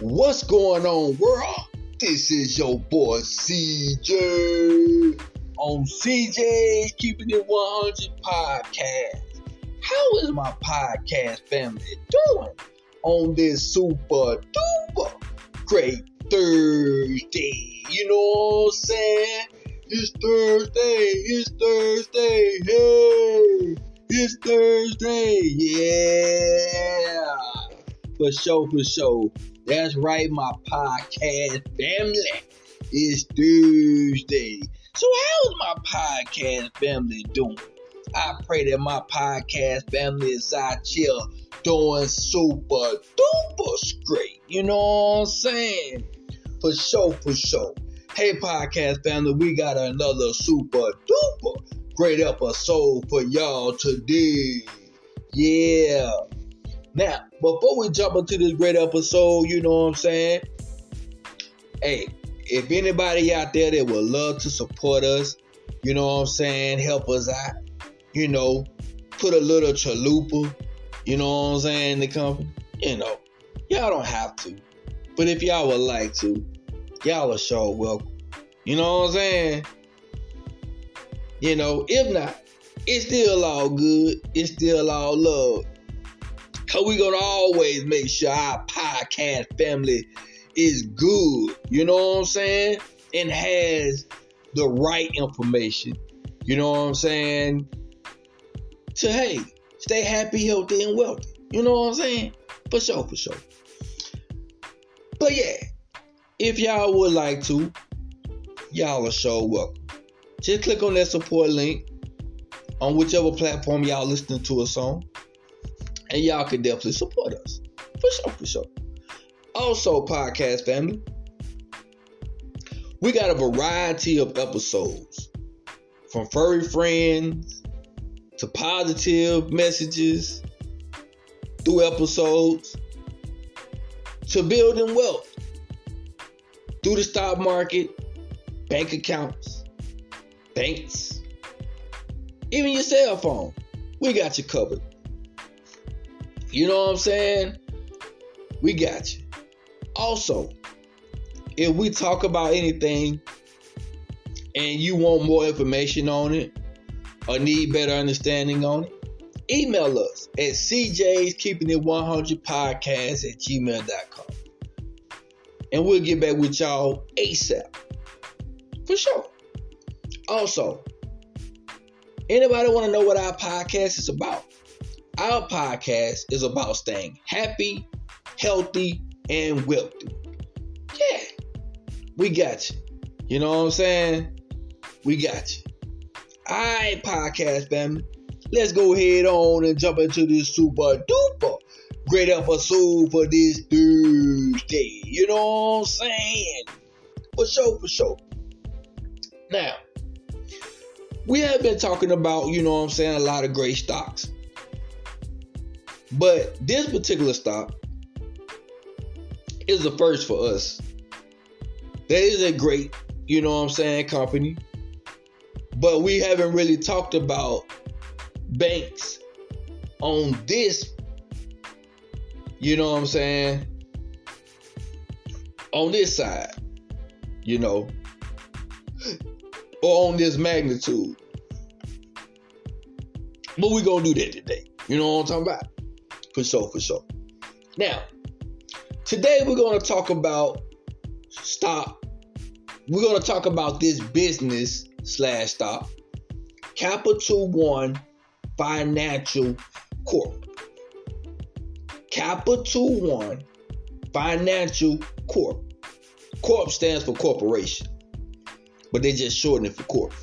What's going on, world? This is your boy CJ on CJ's Keeping It 100 podcast. How is my podcast family doing on this super duper great Thursday? You know what I'm saying? It's Thursday, it's Thursday, hey, it's Thursday, yeah. For sure, for sure. That's right, my podcast family. It's Thursday. So, how's my podcast family doing? I pray that my podcast family is out here doing super duper great. You know what I'm saying? For sure, for sure. Hey, podcast family, we got another super duper great episode for y'all today. Yeah. Now, before we jump into this great episode, you know what I'm saying? Hey, if anybody out there that would love to support us, you know what I'm saying, help us out, you know, put a little chalupa, you know what I'm saying, in the company, you know, y'all don't have to. But if y'all would like to, y'all are sure welcome. You know what I'm saying? You know, if not, it's still all good. It's still all love. Cause we gonna always make sure our podcast family is good. You know what I'm saying? And has the right information. You know what I'm saying? To hey, stay happy, healthy, and wealthy. You know what I'm saying? For sure, for sure. But yeah, if y'all would like to, y'all are sure welcome. Just click on that support link on whichever platform y'all listening to us on, and y'all can definitely support us. For sure, for sure. Also, podcast family, we got a variety of episodes from furry friends to positive messages through episodes to building wealth through the stock market, bank accounts, banks, even your cell phone. We got you covered. You know what I'm saying? We got you. Also, if we talk about anything and you want more information on it or need better understanding on it, email us at cj's keeping it 100 podcast at gmail.com and we'll get back with y'all asap for sure also anybody want to know what our podcast is about our podcast is about staying happy healthy and wealthy yeah we got you you know what i'm saying we got you all right podcast family let's go ahead on and jump into this super duper great episode for this Thursday. You know what I'm saying? For sure, for sure. Now, we have been talking about, you know what I'm saying, a lot of great stocks. But this particular stock is the first for us. That is a great, you know what I'm saying, company. But we haven't really talked about banks on this, you know what I'm saying, on this side, you know, or on this magnitude. But we're gonna do that today. You know what I'm talking about? For sure, for sure. Now, today we're gonna talk about stock. We're gonna talk about this business slash stock. Capital One Financial Corp. Capital One Financial Corp. Corp stands for corporation, but they just shorten it for corp.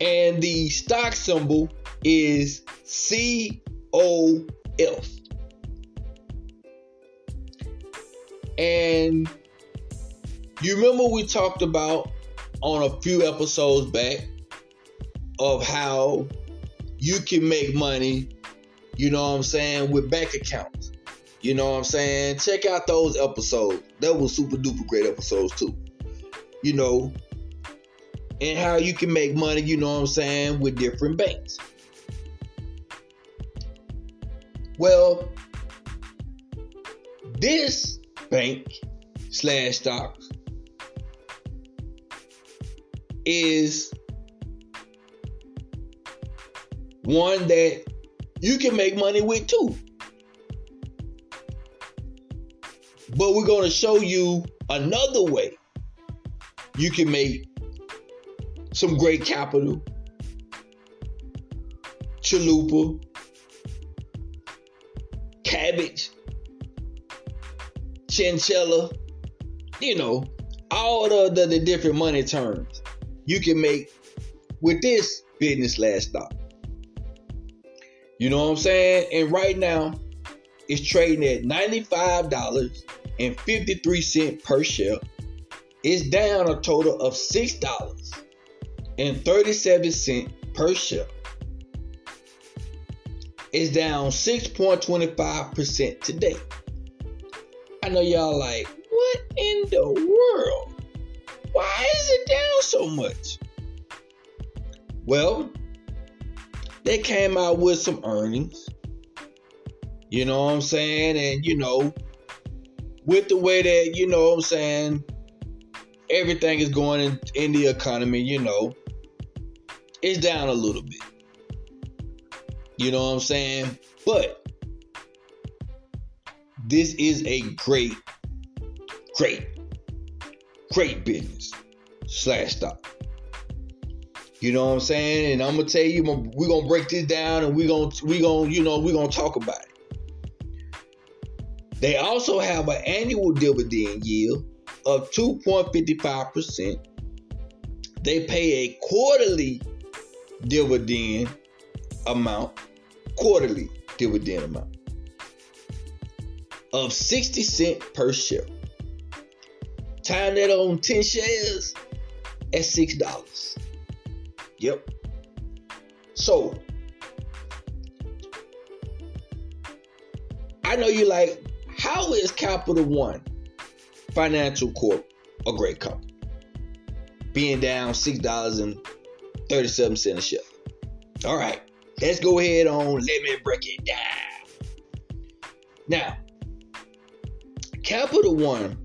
And the stock symbol is COF. And you remember we talked about on a few episodes back of how you can make money, you know what I'm saying, with bank accounts. You know what I'm saying? Check out those episodes. That was super duper great episodes too. You know, and how you can make money, you know what I'm saying, with different banks. Well, This bank slash stock is one that you can make money with too. But we're going to show you another way you can make some great capital. Chalupa, cabbage, chinchilla, you know, all the, the, the different money terms you can make with this business last stock. You know what I'm saying? And right now, it's trading at $95.53 per share. It's down a total of $6.37 per share. It's down 6.25% today. I know y'all like, what in the world? Why is it down so much? Well, they came out with some earnings. You know what I'm saying? And you know, with the way that, you know what I'm saying, everything is going in, in the economy, you know, it's down a little bit. You know what I'm saying? But this is a great, great, great business slash stock. You know what I'm saying? And I'm gonna tell you, we're gonna break this down, and we're gonna we gonna you know we're gonna talk about it. They also have an annual dividend yield of 2.55%. They pay a quarterly dividend amount, quarterly dividend amount of 60 cent per share. Time that on 10 shares at $6. Yep. So, I know you like, how is Capital One Financial Corp a great company? Being down $6.37 a share. All right, let's go ahead on. Let me break it down. Now, Capital One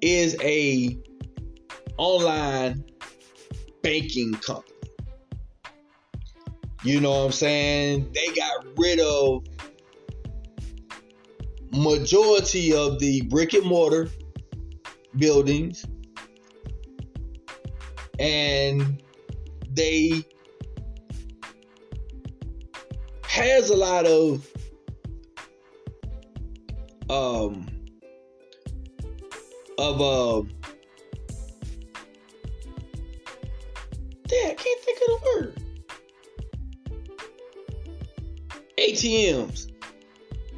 is a online banking company. You know what I'm saying? They got rid of majority of the brick and mortar buildings and they has a lot of um of uh Dad, can't think of the word. ATMs.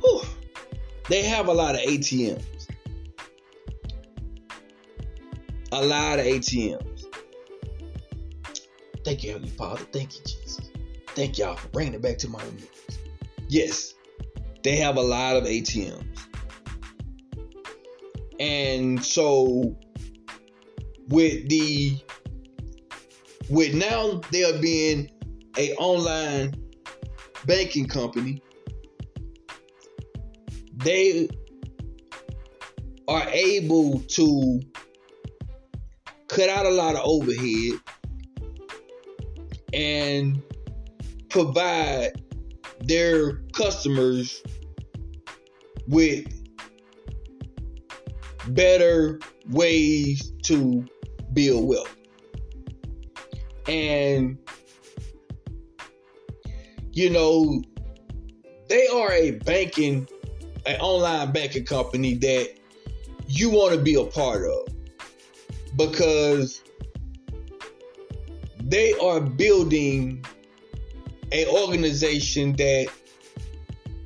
Whew. They have a lot of ATMs. A lot of ATMs. Thank you, Heavenly Father. Thank you, Jesus. Thank y'all for bringing it back to my remembrance. Yes, they have a lot of ATMs. And so, with the with now there being a online banking company, they are able to cut out a lot of overhead and provide their customers with better ways to build wealth. And, you know, they are a banking, an online banking company that you want to be a part of because they are building an organization that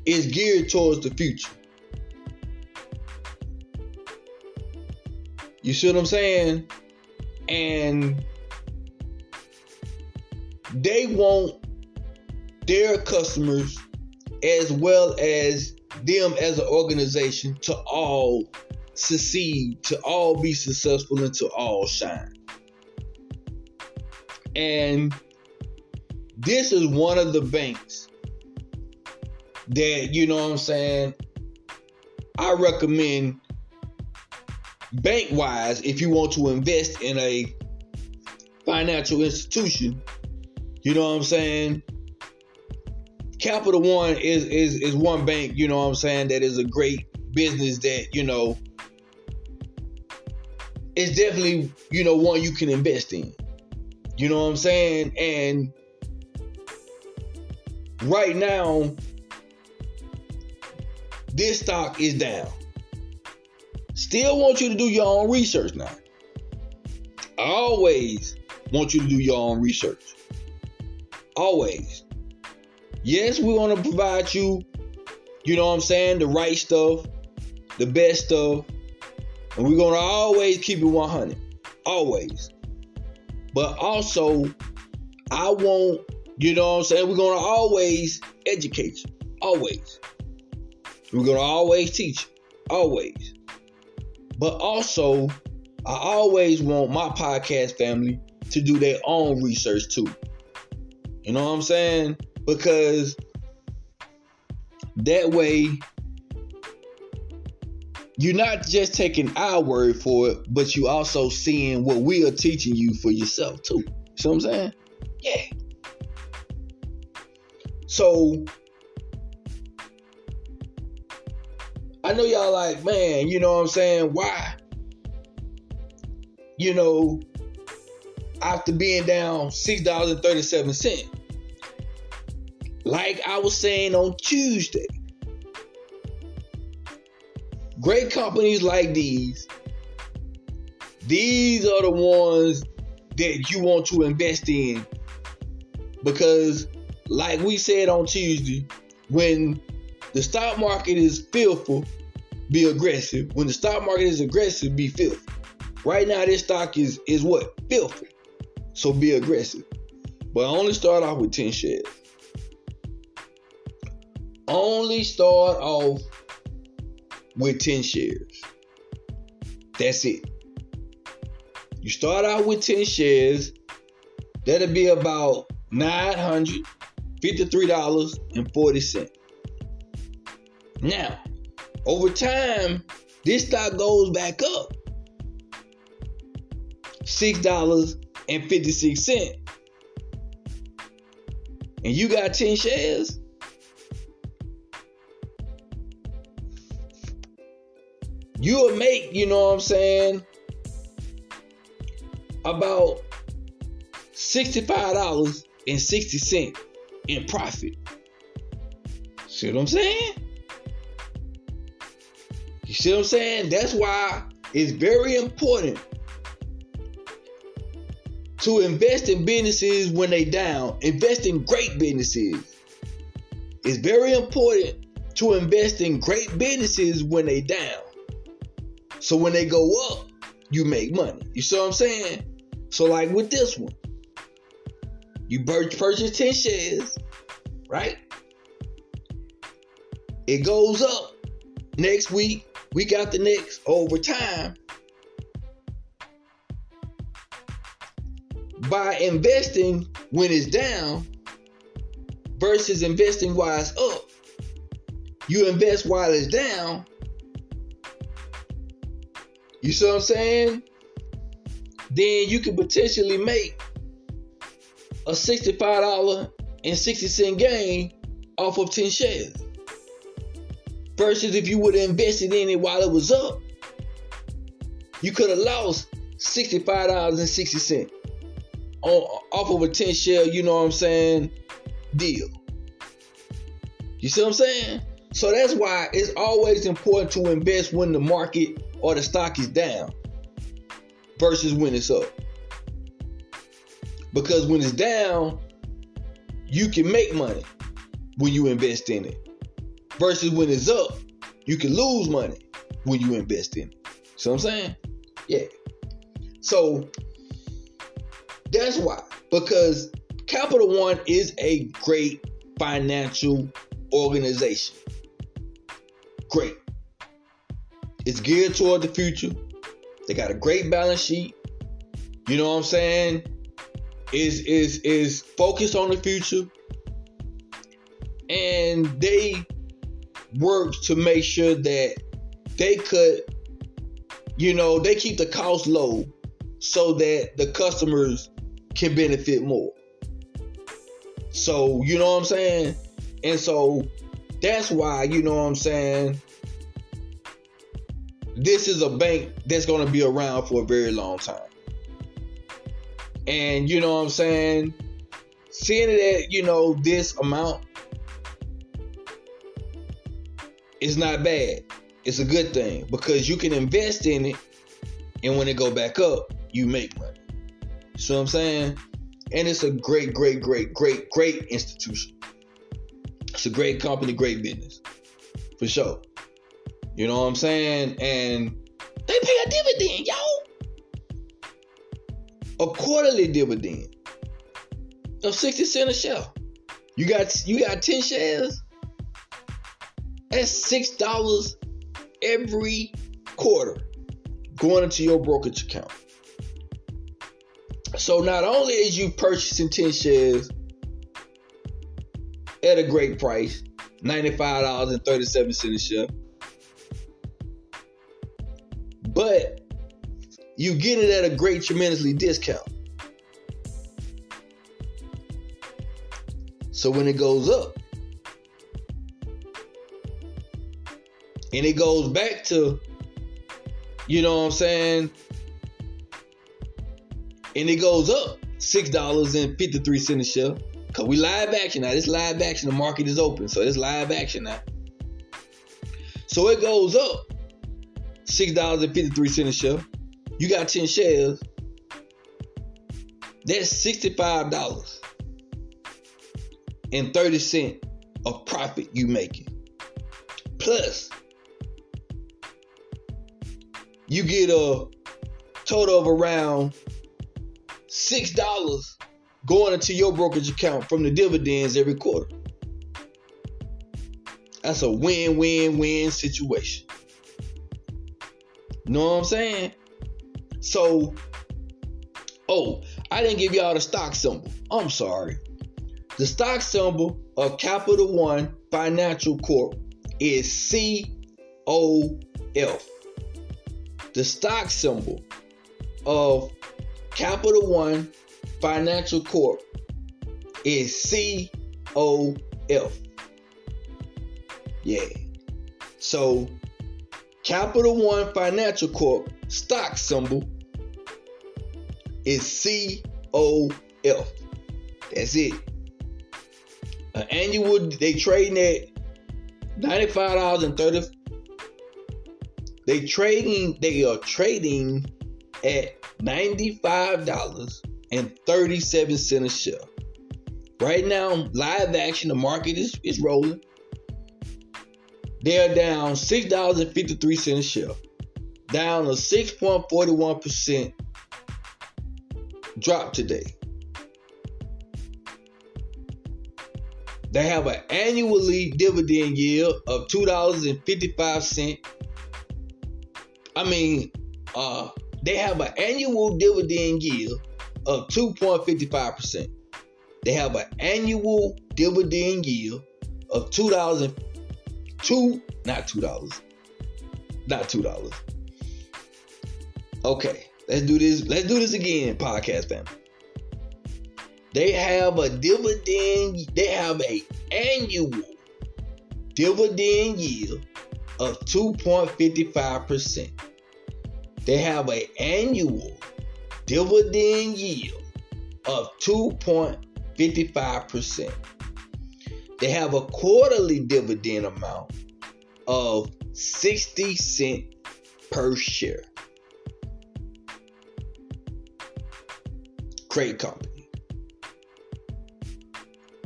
is geared towards the future. You see what I'm saying? And they want their customers as well as them as an organization to all succeed, to all be successful, and to all shine. And this is one of the banks that, you know what I'm saying, I recommend bank wise if you want to invest in a financial institution. You know what I'm saying? Capital One is is is one bank, you know what I'm saying, that is a great business that, you know, is definitely, you know, one you can invest in. You know what I'm saying? And right now, this stock is down. Still want you to do your own research now. I always want you to do your own research. Always. Yes, we want to provide you, you know what I'm saying, the right stuff, the best stuff. And we're going to always keep it 100. Always. But also, I want, you know what I'm saying, we're going to always educate you. Always. We're going to always teach. Always. But also, I always want my podcast family to do their own research too. You know what I'm saying? Because that way you're not just taking our word for it, but you also seeing what we are teaching you for yourself too. See what I'm saying? Yeah. So I know y'all like, man, you know what I'm saying? Why? You know, after being down $6.37. Like I was saying on Tuesday, great companies like these, these are the ones that you want to invest in because, like we said on Tuesday, when the stock market is fearful, be aggressive. When the stock market is aggressive, be filthy. Right now, this stock is is what filthy. So be aggressive. But only start off with 10 shares. Only start off with 10 shares. That's it. You start out with 10 shares. That'll be about $953.40. Now, over time, this stock goes back up. $6.56. And you got 10 shares. You'll make, you know what I'm saying, about $65.60 in profit. See what I'm saying? You see what I'm saying? That's why it's very important to invest in businesses when they down. Invest in great businesses. It's very important to invest in great businesses when they down. So when they go up, you make money. You see what I'm saying? So like with this one, you purchase 10 shares, right? It goes up next week we got the next over time by investing when it's down versus investing while it's up. You invest while it's down. You see what I'm saying? Then you could potentially make a $65 and 60 cent gain off of 10 shares. Versus if you would have invested in it while it was up, you could have lost $65.60 on off of a 10 share, you know what I'm saying, deal. You see what I'm saying? So that's why it's always important to invest when the market or the stock is down versus when it's up. Because when it's down, you can make money when you invest in it versus when it's up, you can lose money when you invest in it. What I'm saying? Yeah. So that's why. Because Capital One is a great financial organization. Great. It's geared toward the future. They got a great balance sheet. You know what I'm saying? Is is is focused on the future. And they works to make sure that they could, you know, they keep the cost low so that the customers can benefit more. So, you know what I'm saying? And so that's why, you know what I'm saying? This is a bank that's going to be around for a very long time. And you know what I'm saying? Seeing that, you know, this amount is not bad. It's a good thing because you can invest in it and when it go back up, you make money. So I'm saying? And it's a great, great, great, great, great institution. It's a great company, great business. For sure. You know what I'm saying? And they pay a dividend, y'all. A quarterly dividend of 60 cents a share. You got you got 10 shares. That's six dollars every quarter going into your brokerage account. So not only is you purchasing 10 shares at a great price, $95.37 a share, but you get it at a great, tremendously discount. So when it goes up, and it goes back to, you know what I'm saying, and it goes up six dollars and fifty three cents a share. Cause we live action now. This live action. The market is open, so it's live action now. So it goes up six dollars and fifty three cents a share. You got ten shares. That's sixty five dollars and thirty cent of profit you making. Plus, you get a total of around six dollars going into your brokerage account from the dividends every quarter. That's a win-win-win situation. Know what I'm saying? So, oh, I didn't give y'all the stock symbol. I'm sorry. The stock symbol of Capital One Financial Corp is COF. The stock symbol of Capital One Financial Corp is COF. Yeah. So Capital One Financial Corp stock symbol is COF. That's it. An annual they trading at $95.30. They trading they are trading at $95.37 a share. Right now, live action, the market is, is rolling. They're down $6.53 a share, down a 6.41% drop today. They have an annually dividend yield of $2.55. I mean, uh, they have an annual dividend yield of 2.55%. They have an annual dividend yield of two dollars two not two dollars. Not two dollars. Okay let's do this let's do this again podcast family. They have a dividend they have a annual dividend yield of 2.55% they have an annual dividend yield of 2.55%. They have a quarterly dividend amount of 60 cents per share. Great company.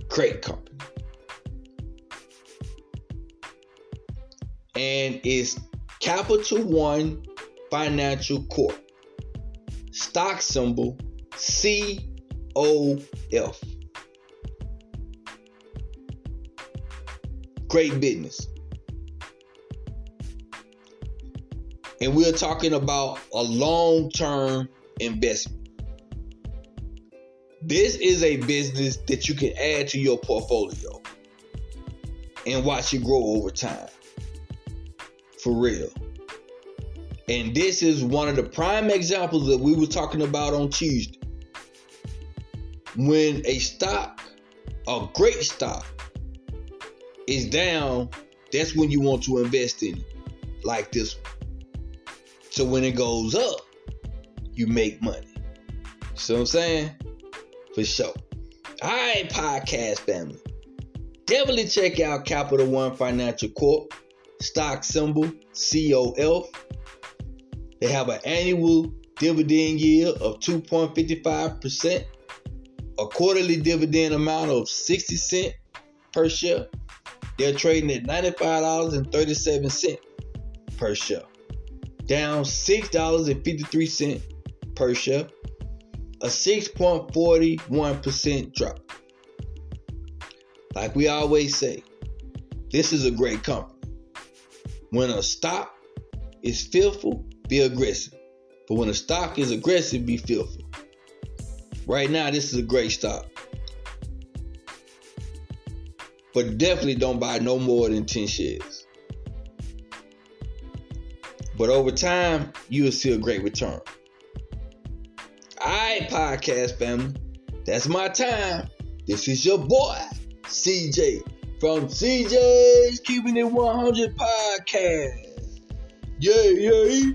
Great company. And it's Capital One Financial Corp. Stock symbol COF. Great business. And we're talking about a long term investment. This is a business that you can add to your portfolio. and watch it grow over time. For real. And this is one of the prime examples that we were talking about on Tuesday. When a stock, a great stock, is down, that's when you want to invest in it, like this one. So when it goes up, you make money. See what I'm saying? For sure. All right, podcast family. Definitely check out Capital One Financial Corp, stock symbol COF. They have an annual dividend yield of 2.55%, a quarterly dividend amount of 60 cents per share. They're trading at $95.37 per share, down $6.53 per share, a 6.41% drop. Like we always say, this is a great company. When a stock is fearful, be aggressive. But when a stock is aggressive, be fearful. Right now, this is a great stock. But definitely don't buy no more than 10 shares. But over time, you will see a great return. Alright, podcast family. That's my time. This is your boy. CJ from CJ's Keeping It 100 Podcast. Yeah, yeah.